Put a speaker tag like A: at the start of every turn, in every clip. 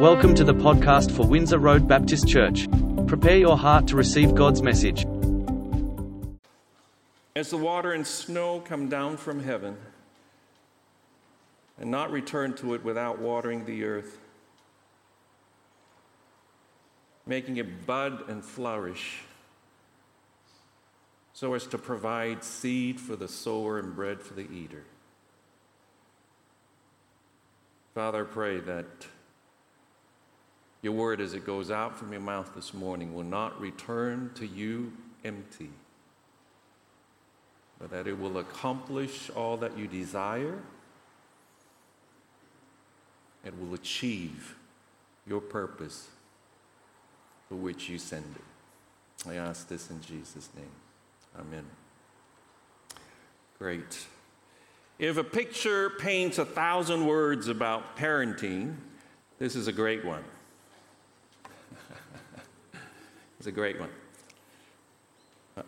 A: Welcome to the podcast for Windsor Road Baptist Church. Prepare your heart to receive God's message.
B: As the water and snow come down from heaven and not return to it without watering the earth, making it bud and flourish, so as to provide seed for the sower and bread for the eater. Father, pray that your word, as it goes out from your mouth this morning, will not return to you empty, but that it will accomplish all that you desire. It will achieve your purpose for which you send it. I ask this in Jesus' name. Amen. Great. If a picture paints a thousand words about parenting, this is a great one. It's a great one. Uh,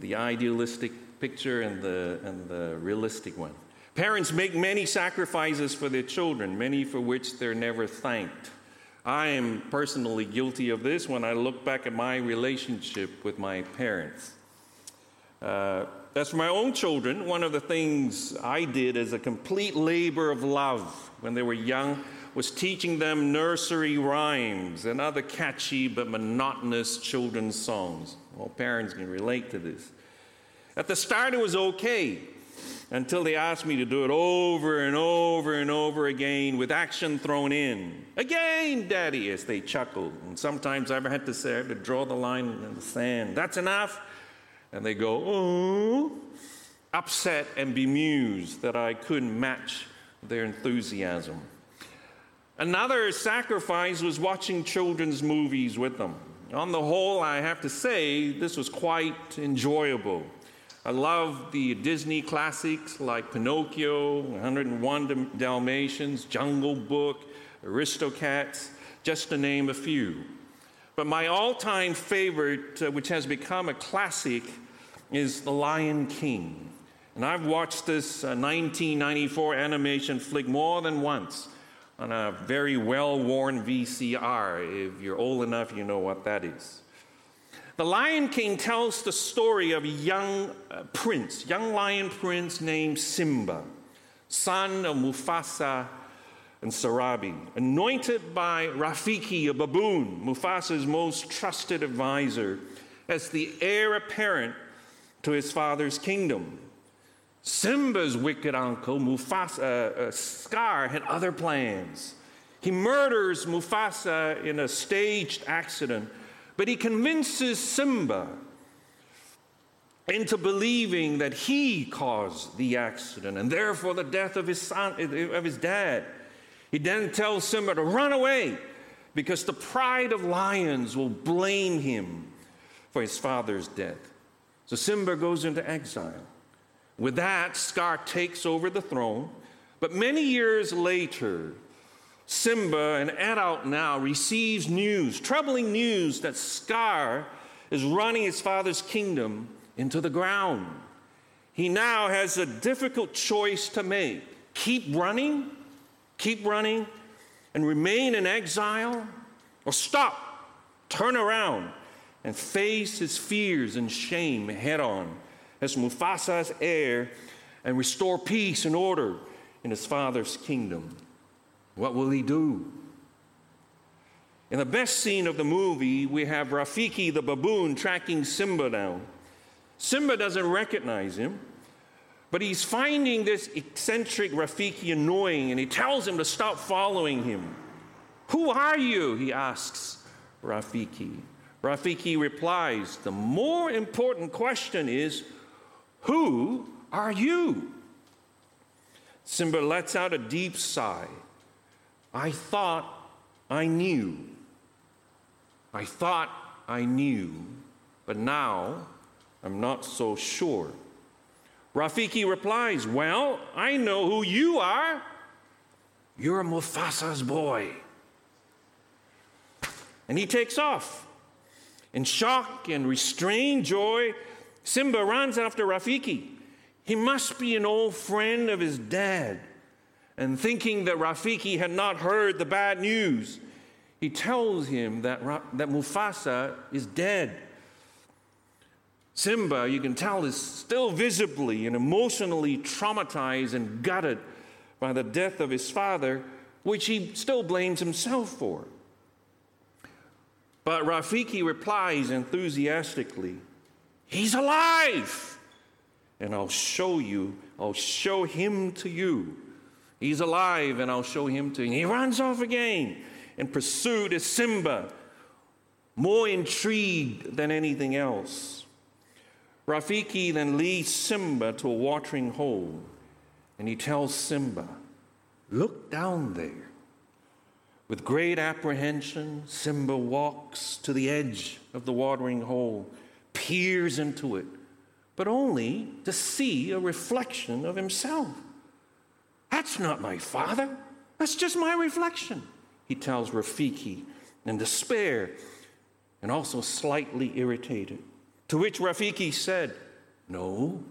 B: the idealistic picture and the, and the realistic one. Parents make many sacrifices for their children, many for which they're never thanked. I am personally guilty of this when I look back at my relationship with my parents. Uh, as for my own children, one of the things I did as a complete labor of love when they were young was teaching them nursery rhymes and other catchy but monotonous children's songs. All parents can relate to this. At the start, it was okay until they asked me to do it over and over and over again with action thrown in. Again, Daddy, as they chuckled. And sometimes I had to say, I had to draw the line in the sand. That's enough. And they go, oh, upset and bemused that I couldn't match their enthusiasm. Another sacrifice was watching children's movies with them. On the whole, I have to say, this was quite enjoyable. I love the Disney classics like Pinocchio, 101 Dalmatians, Jungle Book, Aristocats, just to name a few. But my all time favorite, uh, which has become a classic, is The Lion King. And I've watched this uh, 1994 animation flick more than once on a very well worn VCR. If you're old enough, you know what that is. The Lion King tells the story of a young uh, prince, young lion prince named Simba, son of Mufasa and Sarabi, anointed by Rafiki, a baboon, Mufasa's most trusted advisor, as the heir apparent to his father's kingdom. Simba's wicked uncle, Mufasa, uh, uh, Scar, had other plans. He murders Mufasa in a staged accident, but he convinces Simba into believing that he caused the accident and therefore the death of his son, of his dad. He then tells Simba to run away because the pride of lions will blame him for his father's death. So Simba goes into exile. With that, Scar takes over the throne. But many years later, Simba, an adult now, receives news, troubling news, that Scar is running his father's kingdom into the ground. He now has a difficult choice to make keep running, keep running, and remain in exile, or stop, turn around, and face his fears and shame head on as Mufasa's heir and restore peace and order in his father's kingdom. What will he do? In the best scene of the movie, we have Rafiki the baboon tracking Simba down. Simba doesn't recognize him, but he's finding this eccentric Rafiki annoying and he tells him to stop following him. Who are you? He asks Rafiki. Rafiki replies, The more important question is, who are you? Simba lets out a deep sigh. I thought I knew. I thought I knew, but now I'm not so sure. Rafiki replies, Well, I know who you are. You're Mufasa's boy. And he takes off. In shock and restrained joy, Simba runs after Rafiki. He must be an old friend of his dad. And thinking that Rafiki had not heard the bad news, he tells him that, that Mufasa is dead. Simba, you can tell, is still visibly and emotionally traumatized and gutted by the death of his father, which he still blames himself for. But Rafiki replies enthusiastically, He's alive! And I'll show you, I'll show him to you. He's alive, and I'll show him to you. He runs off again in pursuit of Simba, more intrigued than anything else. Rafiki then leads Simba to a watering hole, and he tells Simba, Look down there. With great apprehension, Simba walks to the edge of the watering hole, peers into it, but only to see a reflection of himself. That's not my father. That's just my reflection, he tells Rafiki in despair and also slightly irritated. To which Rafiki said, No,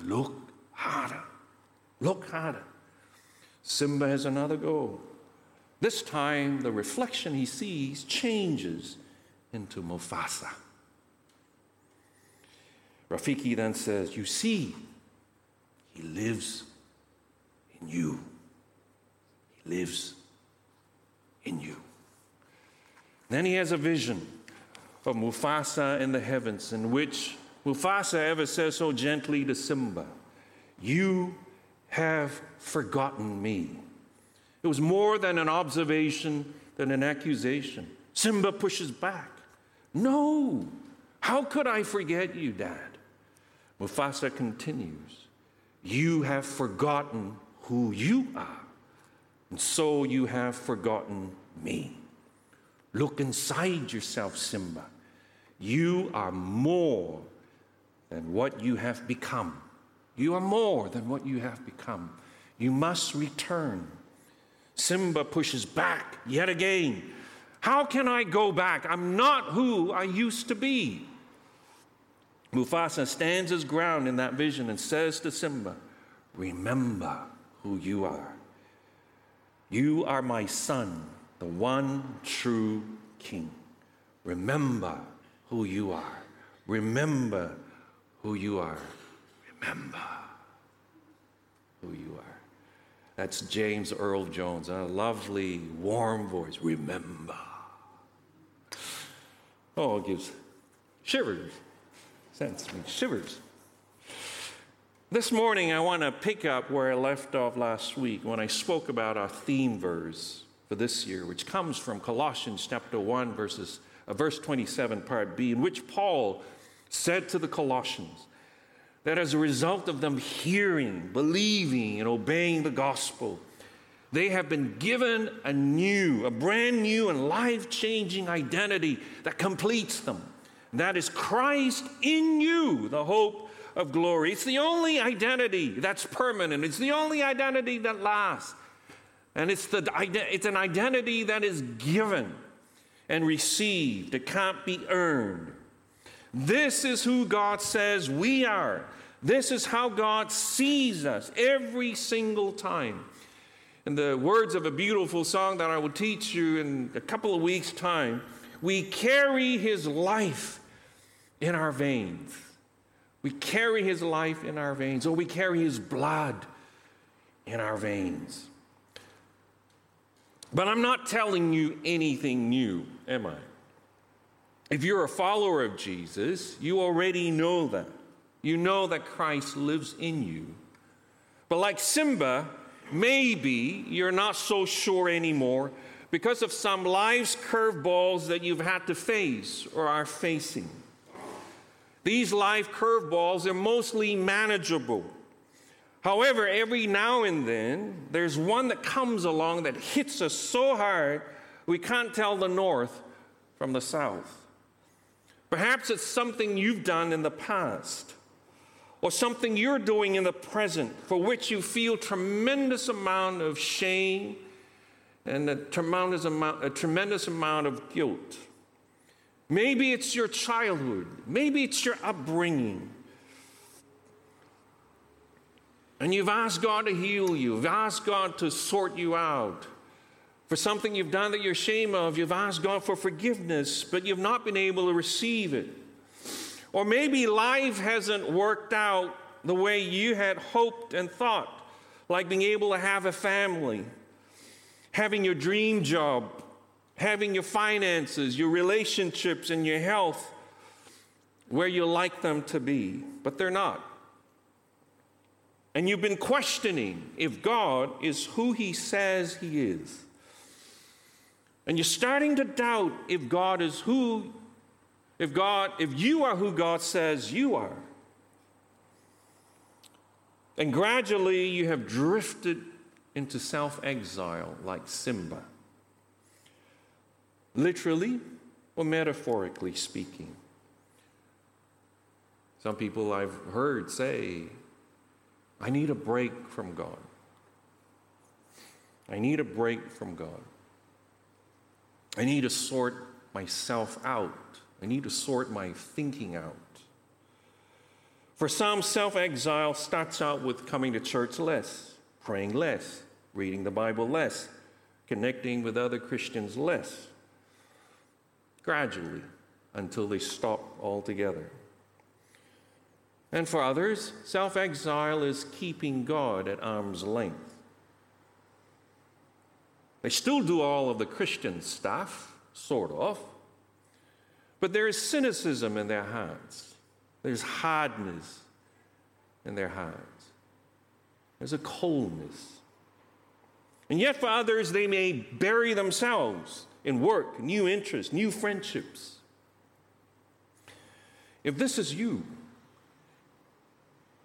B: look harder. Look harder. Simba has another go. This time, the reflection he sees changes into Mufasa. Rafiki then says, You see, he lives in you. He lives in you. Then he has a vision of Mufasa in the heavens, in which Mufasa ever says so gently to Simba, You have forgotten me. It was more than an observation, than an accusation. Simba pushes back. No, how could I forget you, Dad? Mufasa continues, You have forgotten who you are, and so you have forgotten me. Look inside yourself, Simba. You are more than what you have become. You are more than what you have become. You must return Simba pushes back yet again. How can I go back? I'm not who I used to be. Mufasa stands his ground in that vision and says to Simba, Remember who you are. You are my son, the one true king. Remember who you are. Remember who you are. Remember who you are. That's James Earl Jones, a lovely, warm voice. Remember. Oh, it gives shivers. Sense me shivers. This morning, I want to pick up where I left off last week when I spoke about our theme verse for this year, which comes from Colossians chapter 1, verses, uh, verse 27, part B, in which Paul said to the Colossians, that as a result of them hearing, believing, and obeying the gospel, they have been given a new, a brand new and life changing identity that completes them. That is Christ in you, the hope of glory. It's the only identity that's permanent, it's the only identity that lasts. And it's, the, it's an identity that is given and received, it can't be earned. This is who God says we are. This is how God sees us every single time. In the words of a beautiful song that I will teach you in a couple of weeks' time, we carry his life in our veins. We carry his life in our veins, or we carry his blood in our veins. But I'm not telling you anything new, am I? If you're a follower of Jesus, you already know that. You know that Christ lives in you. But like Simba, maybe you're not so sure anymore because of some life's curveballs that you've had to face or are facing. These life curveballs are mostly manageable. However, every now and then, there's one that comes along that hits us so hard we can't tell the north from the south. Perhaps it's something you've done in the past or something you're doing in the present for which you feel tremendous amount of shame and a tremendous amount, a tremendous amount of guilt. Maybe it's your childhood, maybe it's your upbringing. And you've asked God to heal you, you've asked God to sort you out. For something you've done that you're ashamed of. You've asked God for forgiveness, but you've not been able to receive it. Or maybe life hasn't worked out the way you had hoped and thought, like being able to have a family, having your dream job, having your finances, your relationships, and your health where you like them to be, but they're not. And you've been questioning if God is who He says He is. And you're starting to doubt if God is who, if God, if you are who God says you are. And gradually you have drifted into self exile like Simba, literally or metaphorically speaking. Some people I've heard say, I need a break from God. I need a break from God. I need to sort myself out. I need to sort my thinking out. For some, self exile starts out with coming to church less, praying less, reading the Bible less, connecting with other Christians less, gradually until they stop altogether. And for others, self exile is keeping God at arm's length. They still do all of the Christian stuff, sort of, but there is cynicism in their hearts. There's hardness in their hearts. There's a coldness. And yet, for others, they may bury themselves in work, new interests, new friendships. If this is you,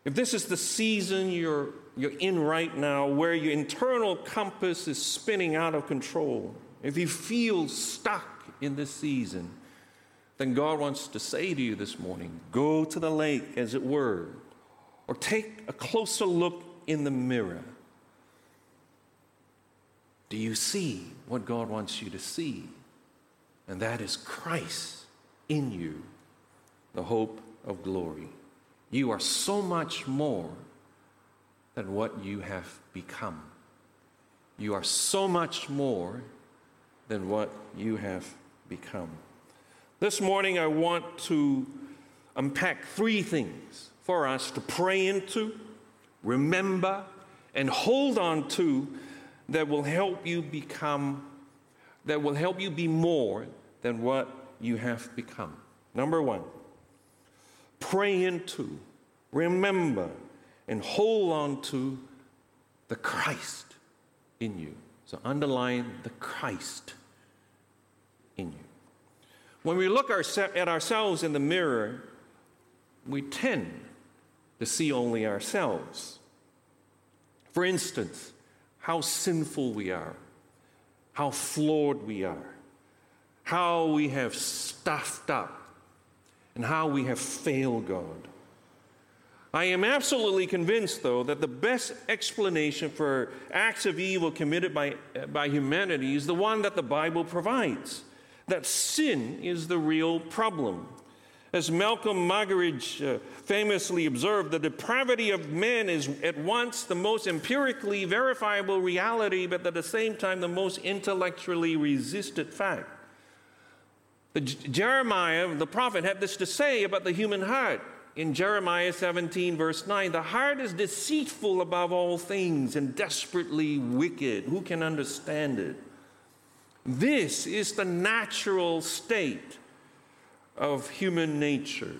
B: if this is the season you're you're in right now where your internal compass is spinning out of control, if you feel stuck in this season, then God wants to say to you this morning go to the lake, as it were, or take a closer look in the mirror. Do you see what God wants you to see? And that is Christ in you, the hope of glory. You are so much more than what you have become. You are so much more than what you have become. This morning, I want to unpack three things for us to pray into, remember, and hold on to that will help you become, that will help you be more than what you have become. Number one, pray into, remember, and hold on to the Christ in you. So underline the Christ in you. When we look at ourselves in the mirror, we tend to see only ourselves. For instance, how sinful we are, how flawed we are, how we have stuffed up, and how we have failed God. I am absolutely convinced, though, that the best explanation for acts of evil committed by, by humanity is the one that the Bible provides that sin is the real problem. As Malcolm Muggeridge uh, famously observed, the depravity of men is at once the most empirically verifiable reality, but at the same time the most intellectually resisted fact. Jeremiah, the prophet, had this to say about the human heart in Jeremiah 17, verse 9, the heart is deceitful above all things and desperately wicked. Who can understand it? This is the natural state of human nature.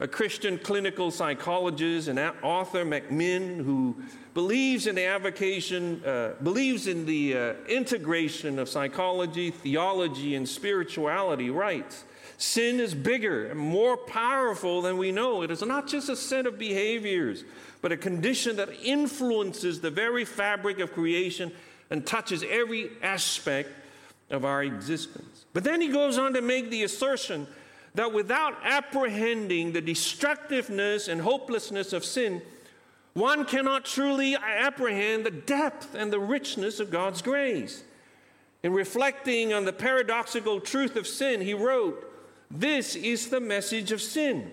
B: A Christian clinical psychologist and author, McMinn, who believes in the avocation, uh, believes in the uh, integration of psychology, theology, and spirituality, writes Sin is bigger and more powerful than we know. It is not just a set of behaviors, but a condition that influences the very fabric of creation and touches every aspect of our existence. But then he goes on to make the assertion that without apprehending the destructiveness and hopelessness of sin, one cannot truly apprehend the depth and the richness of God's grace. In reflecting on the paradoxical truth of sin, he wrote, this is the message of sin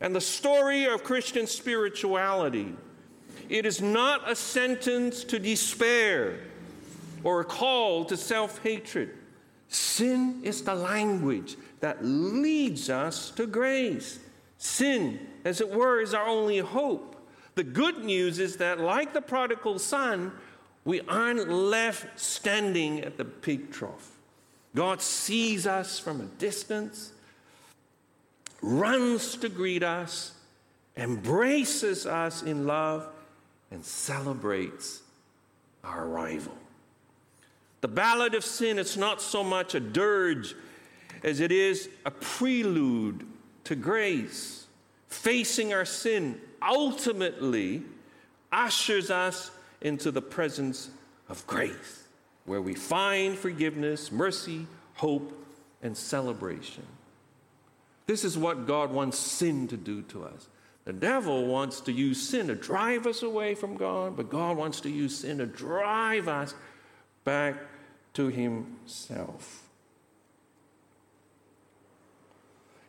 B: and the story of Christian spirituality. It is not a sentence to despair, or a call to self hatred. Sin is the language that leads us to grace. Sin, as it were, is our only hope. The good news is that, like the prodigal son, we aren't left standing at the pig trough. God sees us from a distance, runs to greet us, embraces us in love, and celebrates our arrival. The ballad of sin is not so much a dirge as it is a prelude to grace. Facing our sin ultimately ushers us into the presence of grace, where we find forgiveness, mercy, hope, and celebration. This is what God wants sin to do to us. The devil wants to use sin to drive us away from God, but God wants to use sin to drive us back to Himself.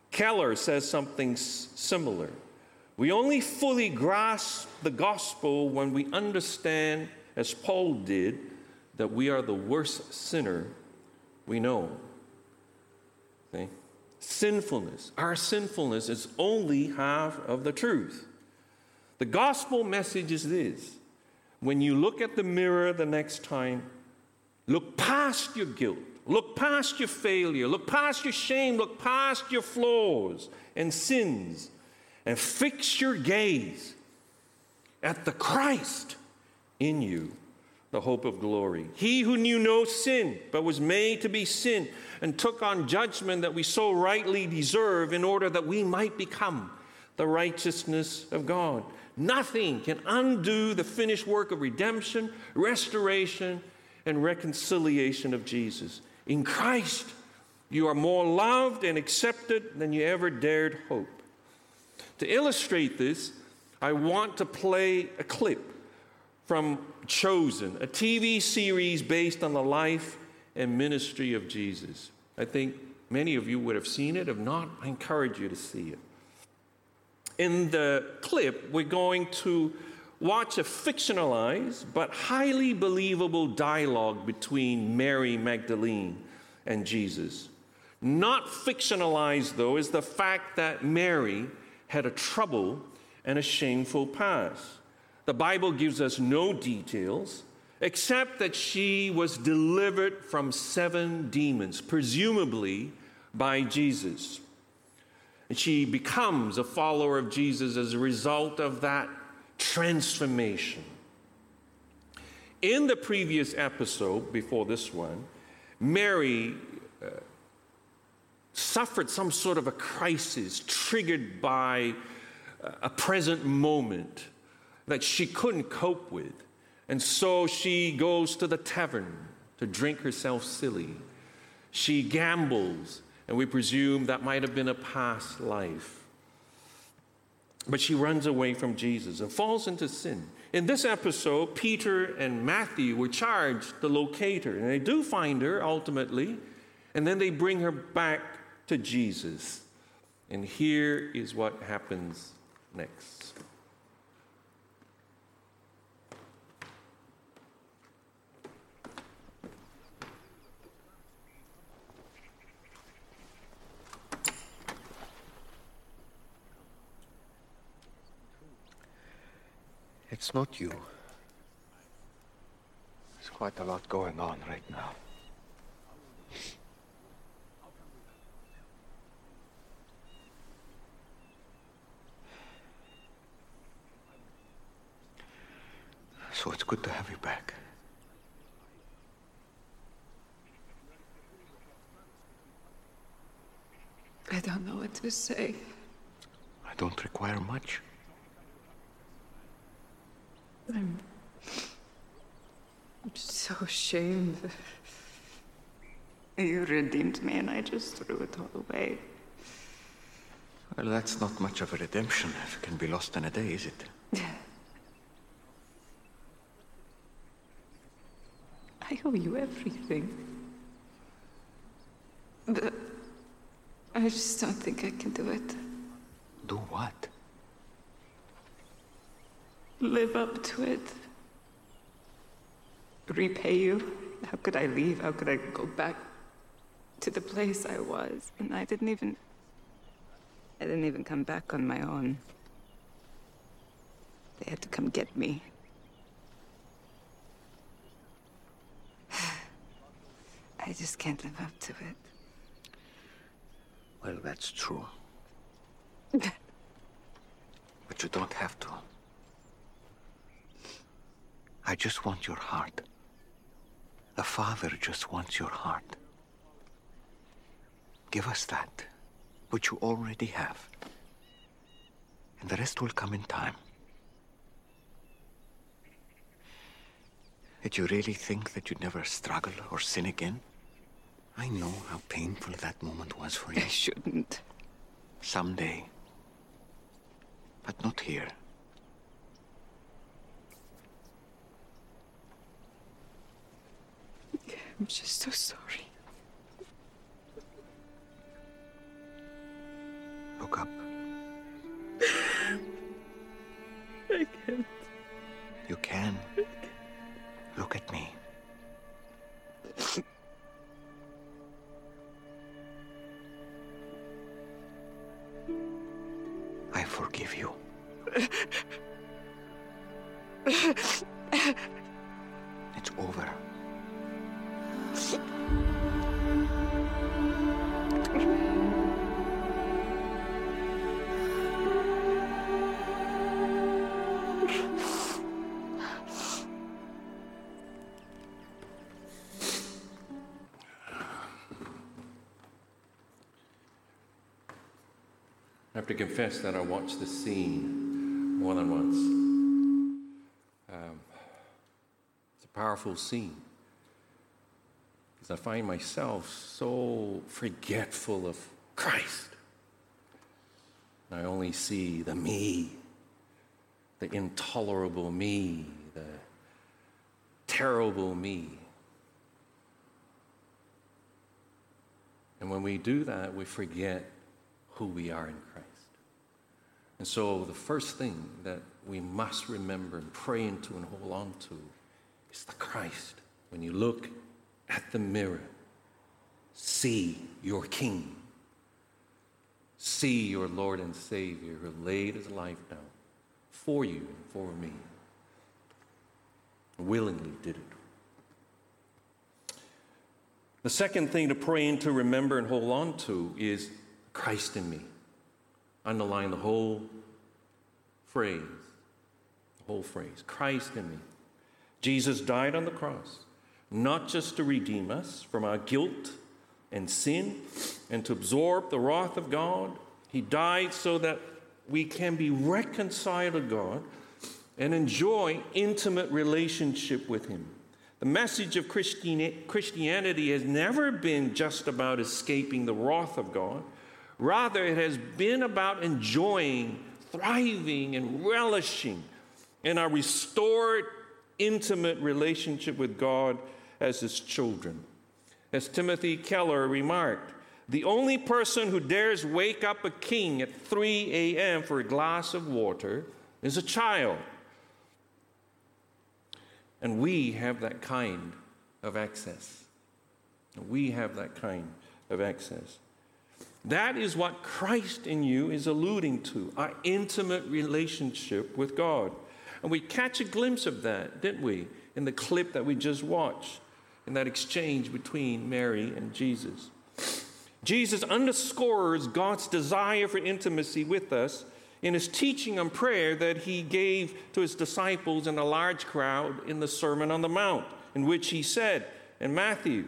B: Keller says something similar. We only fully grasp the gospel when we understand, as Paul did, that we are the worst sinner we know. See? Sinfulness, our sinfulness is only half of the truth. The gospel message is this. When you look at the mirror the next time, look past your guilt, look past your failure, look past your shame, look past your flaws and sins and fix your gaze at the Christ in you, the hope of glory. He who knew no sin, but was made to be sin, and took on judgment that we so rightly deserve in order that we might become the righteousness of God. Nothing can undo the finished work of redemption, restoration, and reconciliation of Jesus. In Christ, you are more loved and accepted than you ever dared hope. To illustrate this, I want to play a clip from Chosen, a TV series based on the life and ministry of Jesus. I think many of you would have seen it. If not, I encourage you to see it. In the clip, we're going to watch a fictionalized but highly believable dialogue between Mary Magdalene and Jesus. Not fictionalized, though, is the fact that Mary had a trouble and a shameful past. The Bible gives us no details except that she was delivered from seven demons, presumably by Jesus. And she becomes a follower of Jesus as a result of that transformation. In the previous episode, before this one, Mary uh, suffered some sort of a crisis triggered by a present moment that she couldn't cope with. And so she goes to the tavern to drink herself silly. She gambles, and we presume that might have been a past life. But she runs away from Jesus and falls into sin. In this episode, Peter and Matthew were charged to locate her, and they do find her ultimately, and then they bring her back to Jesus. And here is what happens next.
C: It's not you. There's quite a lot going on right now. So it's good to have you back.
D: I don't know what to say.
C: I don't require much.
D: I'm, I'm so ashamed. You redeemed me and I just threw it all away.
C: Well, that's not much of a redemption if it can be lost in a day, is it?
D: I owe you everything. But I just don't think I can do it.
C: Do what?
D: Live up to it. Repay you. How could I leave? How could I go back to the place I was? And I didn't even. I didn't even come back on my own. They had to come get me. I just can't live up to it.
C: Well, that's true. but you don't have to. I just want your heart. A father just wants your heart. Give us that, which you already have. And the rest will come in time. Did you really think that you'd never struggle or sin again? I know how painful that moment was for you.
D: I shouldn't.
C: Someday. But not here.
D: I'm just so sorry.
C: Look up.
D: I can't.
C: You can. Look at me. I forgive you. It's over.
B: To confess that I watched this scene more than once. Um, it's a powerful scene because I find myself so forgetful of Christ. I only see the me, the intolerable me, the terrible me. And when we do that, we forget who we are in Christ. And so, the first thing that we must remember and pray into and hold on to is the Christ. When you look at the mirror, see your King. See your Lord and Savior who laid his life down for you and for me. Willingly did it. The second thing to pray into, remember, and hold on to is Christ in me. Underline the whole phrase. The whole phrase. Christ in me. Jesus died on the cross, not just to redeem us from our guilt and sin and to absorb the wrath of God. He died so that we can be reconciled to God and enjoy intimate relationship with Him. The message of Christianity has never been just about escaping the wrath of God. Rather, it has been about enjoying, thriving, and relishing in our restored, intimate relationship with God as His children. As Timothy Keller remarked, the only person who dares wake up a king at 3 a.m. for a glass of water is a child. And we have that kind of access. We have that kind of access. That is what Christ in you is alluding to our intimate relationship with God. And we catch a glimpse of that, didn't we, in the clip that we just watched, in that exchange between Mary and Jesus. Jesus underscores God's desire for intimacy with us in his teaching on prayer that he gave to his disciples and a large crowd in the Sermon on the Mount, in which he said in Matthew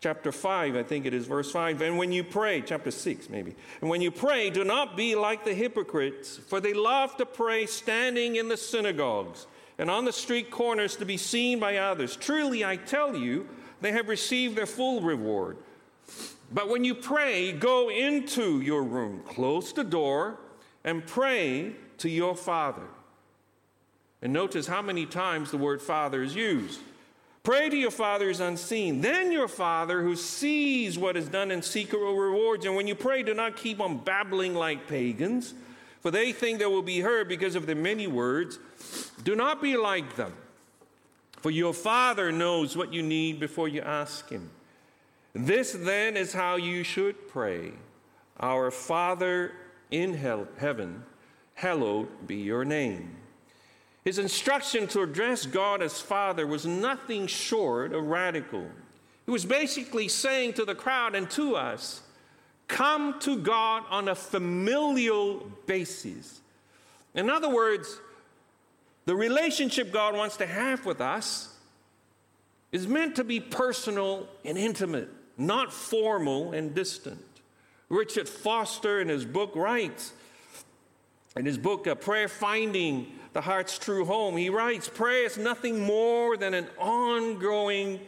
B: chapter 5, I think it is verse 5, and when you pray, chapter 6 maybe, and when you pray, do not be like the hypocrites, for they love to pray standing in the synagogues and on the street corners to be seen by others. Truly, I tell you, they have received their full reward. But when you pray, go into your room, close the door, and pray to your Father. And notice how many times the word Father is used. Pray to your Father who's unseen. Then your Father who sees what is done in secret will reward you. And when you pray, do not keep on babbling like pagans, for they think they will be heard because of their many words. Do not be like them. For your Father knows what you need before you ask Him. This then is how you should pray Our Father in heaven, hallowed be your name. His instruction to address God as Father was nothing short of radical. He was basically saying to the crowd and to us, Come to God on a familial basis. In other words, the relationship God wants to have with us is meant to be personal and intimate, not formal and distant. Richard Foster, in his book, writes, in his book, A Prayer Finding the Heart's True Home, he writes, Prayer is nothing more than an ongoing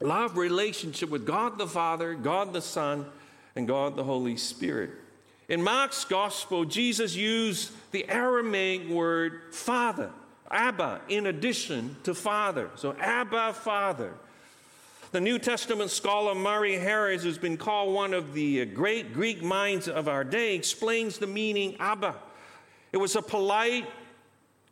B: love relationship with God the Father, God the Son, and God the Holy Spirit. In Mark's gospel, Jesus used the Aramaic word father, Abba, in addition to father. So, Abba, Father. The New Testament scholar Murray Harris, who's been called one of the great Greek minds of our day, explains the meaning Abba. It was a polite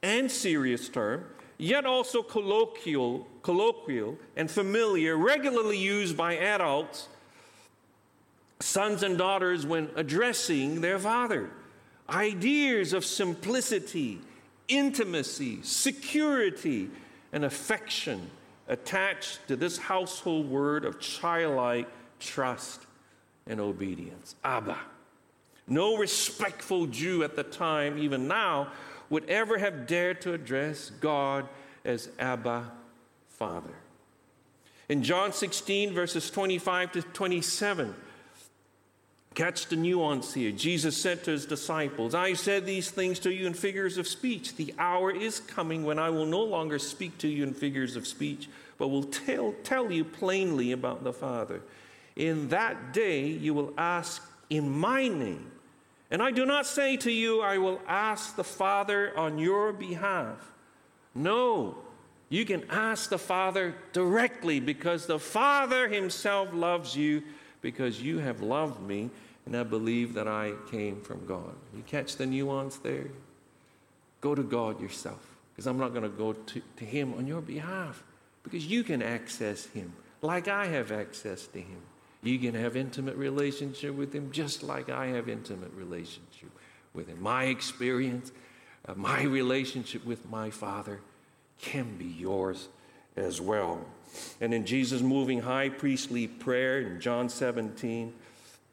B: and serious term, yet also colloquial, colloquial and familiar, regularly used by adults sons and daughters when addressing their father. Ideas of simplicity, intimacy, security, and affection attached to this household word of childlike trust and obedience. Abba. No respectful Jew at the time, even now, would ever have dared to address God as Abba, Father. In John 16, verses 25 to 27, Catch the nuance here. Jesus said to his disciples, I said these things to you in figures of speech. The hour is coming when I will no longer speak to you in figures of speech, but will tell, tell you plainly about the Father. In that day you will ask in my name. And I do not say to you, I will ask the Father on your behalf. No, you can ask the Father directly because the Father himself loves you because you have loved me and I believe that I came from God. You catch the nuance there? Go to God yourself, because I'm not going to go to, Him on your behalf, because you can access Him like I have access to Him. You can have intimate relationship with Him just like I have intimate relationship with Him. My experience, uh, my relationship with my Father can be yours as well. And in Jesus' moving high priestly prayer in John 17,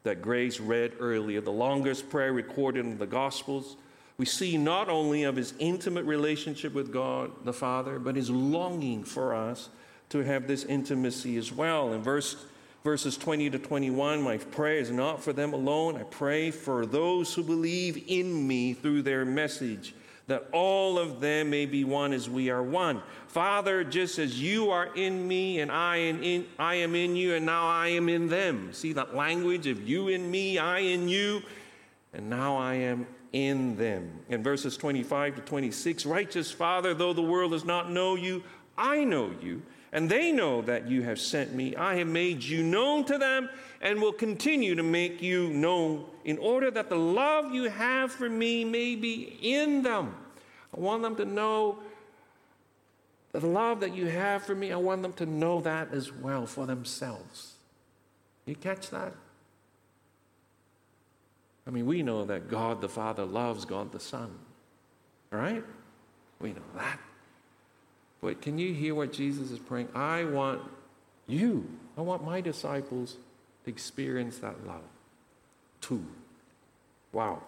B: that Grace read earlier, the longest prayer recorded in the Gospels, we see not only of his intimate relationship with God the Father, but his longing for us to have this intimacy as well. In verse, verses 20 to 21, my prayer is not for them alone. I pray for those who believe in me through their message that all of them may be one as we are one. Father, just as you are in me and I, in, I am in you, and now I am in them. See that language of you in me, I in you, and now I am in them. In verses 25 to 26, righteous Father, though the world does not know you, I know you, and they know that you have sent me. I have made you known to them and will continue to make you known in order that the love you have for me may be in them. I want them to know the love that you have for me. I want them to know that as well for themselves. You catch that? I mean, we know that God the Father loves God the Son, right? We know that. But can you hear what Jesus is praying? I want you, I want my disciples to experience that love too. Wow.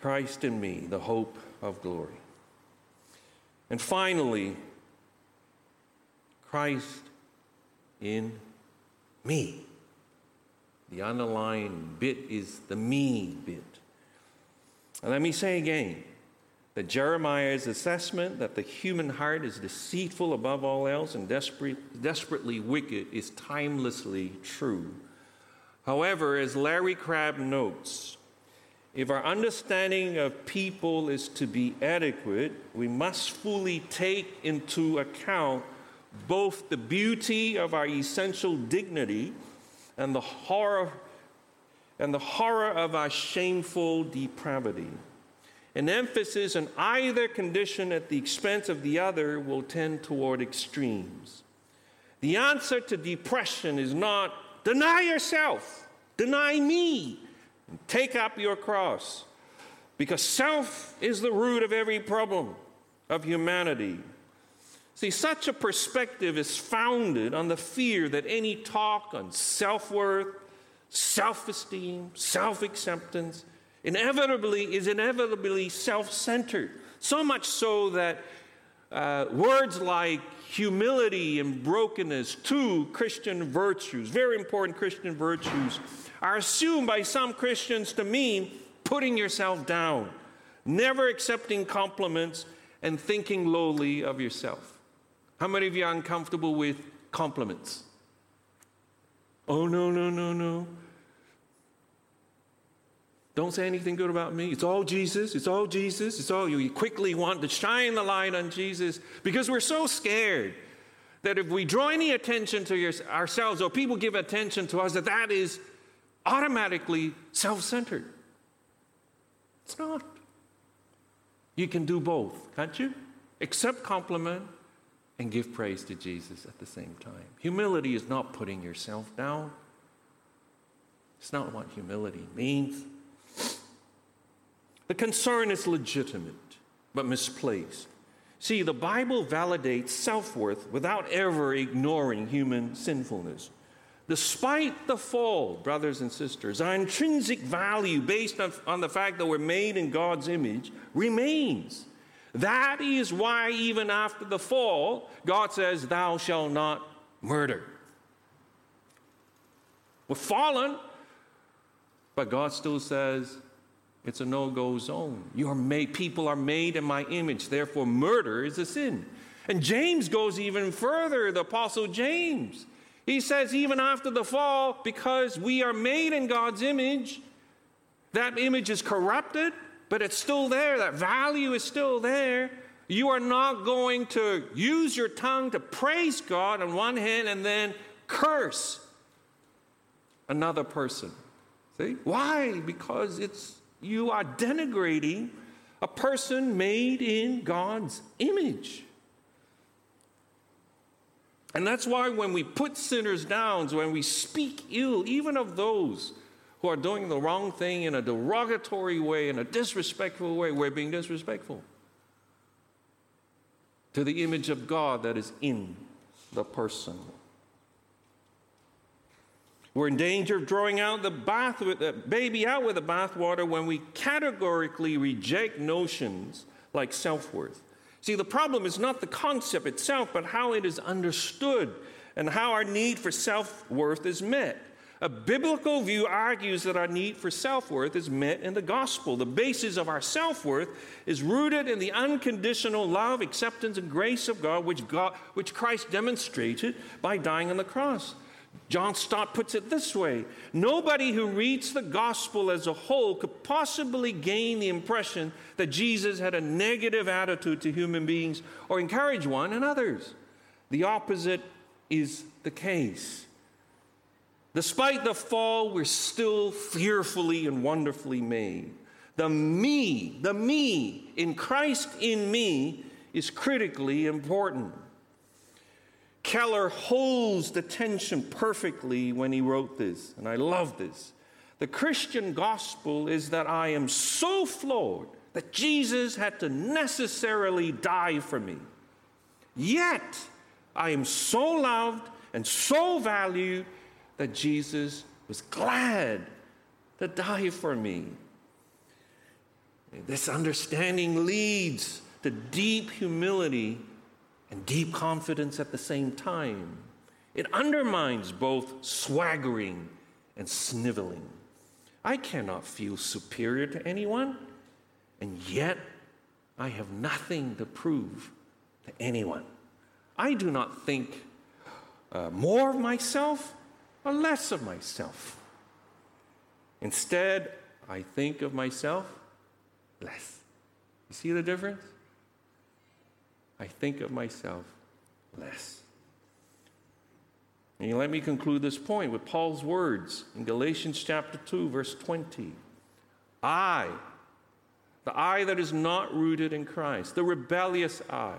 B: Christ in me, the hope of glory. And finally, Christ in me. The underlying bit is the me bit. And let me say again that Jeremiah's assessment that the human heart is deceitful above all else and desperate, desperately wicked is timelessly true. However, as Larry Crabb notes, if our understanding of people is to be adequate, we must fully take into account both the beauty of our essential dignity and the horror and the horror of our shameful depravity. An emphasis on either condition at the expense of the other will tend toward extremes. The answer to depression is not deny yourself, deny me, and take up your cross. Because self is the root of every problem of humanity. See, such a perspective is founded on the fear that any talk on self worth, self esteem, self acceptance inevitably is inevitably self centered. So much so that uh, words like humility and brokenness, two Christian virtues, very important Christian virtues, are assumed by some Christians to mean putting yourself down, never accepting compliments, and thinking lowly of yourself. How many of you are uncomfortable with compliments? Oh, no, no, no, no. Don't say anything good about me. It's all Jesus. It's all Jesus. It's all you. You quickly want to shine the light on Jesus because we're so scared that if we draw any attention to your, ourselves or people give attention to us, that that is automatically self centered. It's not. You can do both, can't you? Accept compliment and give praise to Jesus at the same time. Humility is not putting yourself down. It's not what humility means. The concern is legitimate, but misplaced. See, the Bible validates self worth without ever ignoring human sinfulness. Despite the fall, brothers and sisters, our intrinsic value based on, on, the fact that we're made in God's image remains. That is why, even after the fall, God says, Thou shalt not murder. We're fallen, but God still says, it's a no-go zone. You are made, people are made in my image, therefore murder is a sin. And James goes even further, the apostle James. He says, even after the fall, because we are made in God's image, that image is corrupted, but it's still there. That value is still there. You are not going to use your tongue to praise God on one hand and then curse another person. See? Why? Because it's you are denigrating a person made in God's image. And that's why when we put sinners down, when we speak ill, even of those who are doing the wrong thing in a derogatory way, in a disrespectful way, we're being disrespectful to the image of God that is in the person. We're in danger of drawing out the bath with the baby out with the bathwater when we categorically reject notions like self-worth. See, the problem is not the concept itself, but how it is understood and how our need for self-worth is met. A biblical view argues that our need for self worth is met in the gospel. The basis of our self worth is rooted in the unconditional love, acceptance, and grace of God which, God, which Christ demonstrated by dying on the cross. John Stott puts it this way Nobody who reads the gospel as a whole could possibly gain the impression that Jesus had a negative attitude to human beings or encourage one and others. The opposite is the case. Despite the fall, we're still fearfully and wonderfully made. The me, the me in Christ in me is critically important. Keller holds the tension perfectly when he wrote this, and I love this. The Christian gospel is that I am so flawed that Jesus had to necessarily die for me. Yet, I am so loved and so valued that Jesus was glad to die for me. This understanding leads to deep humility and deep confidence at the same time. It undermines both swaggering and sniveling. I cannot feel superior to anyone, and yet I have nothing to prove to anyone. I do not think uh, more of myself or less of myself. Instead, I think of myself less. You see the difference? I think of myself less. And let me conclude this point with Paul's words in Galatians chapter 2, verse 20. I The I that is not rooted in Christ, the rebellious I.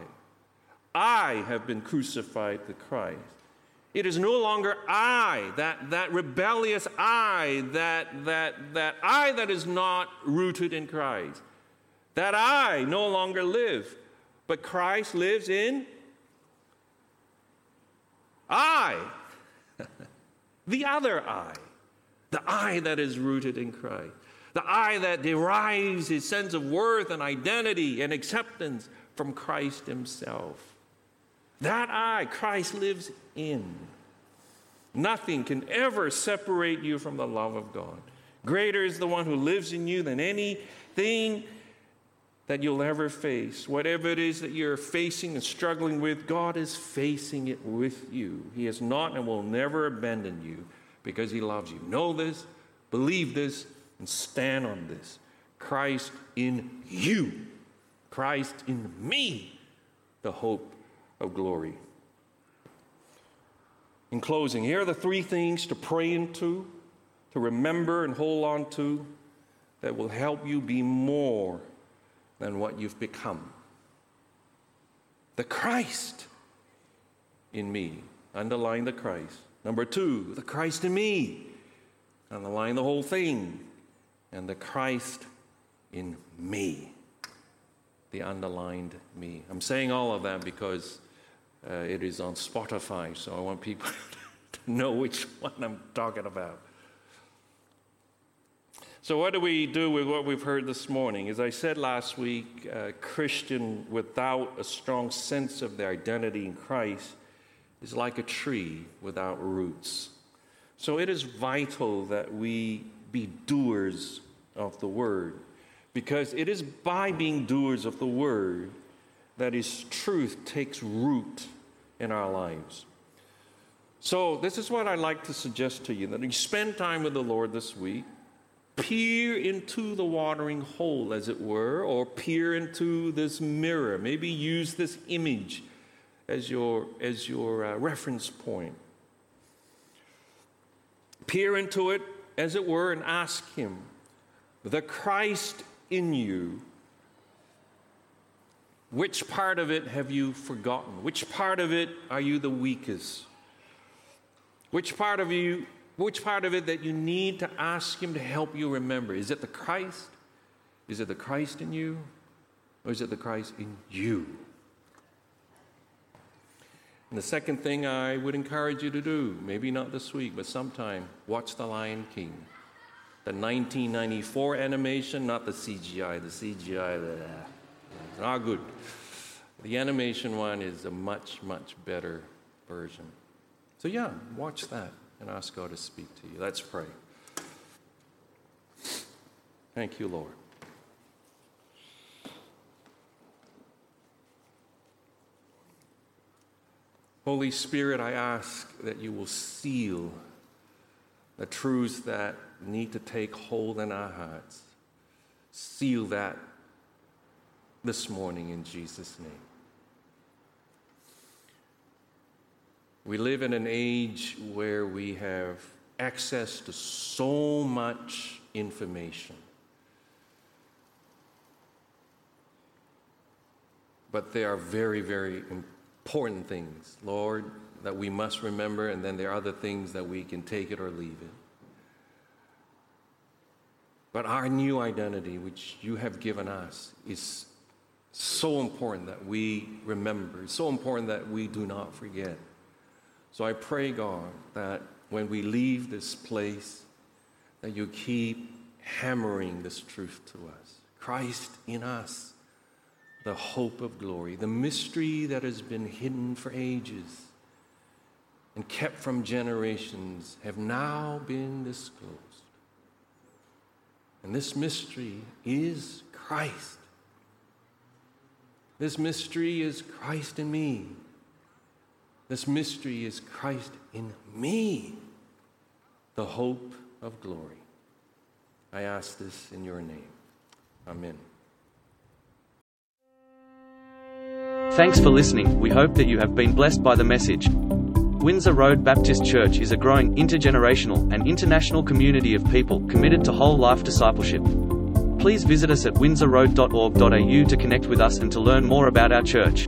B: I have been crucified with Christ. It is no longer I, that, that rebellious I, that, that, that I that is not rooted in Christ. That I no longer live, but Christ lives in I, the other I, the I that is rooted in Christ, the I that derives his sense of worth and identity and acceptance from Christ himself. That I, Christ lives in. Nothing can ever separate you from the love of God. Greater is the one who lives in you than anything that you'll ever face. Whatever it is that you're facing and struggling with, God is facing it with you. He has not and will never abandon you because He loves you. Know this, believe this, and stand on this. Christ in you, Christ in me, the hope of glory. In closing, here are the three things to pray into, to remember and hold on to that will help you be more than what you've become. The Christ in me. Underline the Christ. Number two, the Christ in me. Underline the whole thing. And the Christ in me. The underlined me. I'm saying all of that because uh, it is on Spotify, so I want people to know which one I'm talking about. So, what do we do with what we've heard this morning? As I said last week, a Christian without a strong sense of their identity in Christ is like a tree without roots. So, it is vital that we be doers of the word, because it is by being doers of the word that His truth takes root in our lives. So, this is what I'd like to suggest to you that you spend time with the Lord this week peer into the watering hole, as it were, or peer into this mirror. Maybe use this image as your, as your uh, reference point. Peer into it, as it were, and ask Him, the Christ in you, which part of it have you forgotten? Which part of it are you the weakest? Which part of you which part of it that you need to ask Him to help you remember? Is it the Christ? Is it the Christ in you? Or is it the Christ in you? And the second thing I would encourage you to do, maybe not this week, but sometime, watch The Lion King. The 1994 animation, not the CGI. The CGI, the, not good. The animation one is a much, much better version. So, yeah, watch that and ask God to speak to you. Let's pray. Thank you, Lord. Holy Spirit, I ask that you will seal the truths that need to take hold in our hearts. Seal that this morning in Jesus' name. We live in an age where we have access to so much information. But there are very, very important things, Lord, that we must remember, and then there are other things that we can take it or leave it. But our new identity, which you have given us, is so important that we remember, it's so important that we do not forget. So I pray, God, that when we leave this place, that you keep hammering this truth to us. Christ in us, the hope of glory, the mystery that has been hidden for ages and kept from generations, have now been disclosed. And this mystery is Christ. This mystery is Christ in me. This mystery is Christ in me, the hope of glory. I ask this in your name. Amen.
A: Thanks for listening. We hope that you have been blessed by the message. Windsor Road Baptist Church is a growing intergenerational and international community of people committed to whole life discipleship. Please visit us at windsorroad.org.au to connect with us and to learn more about our church.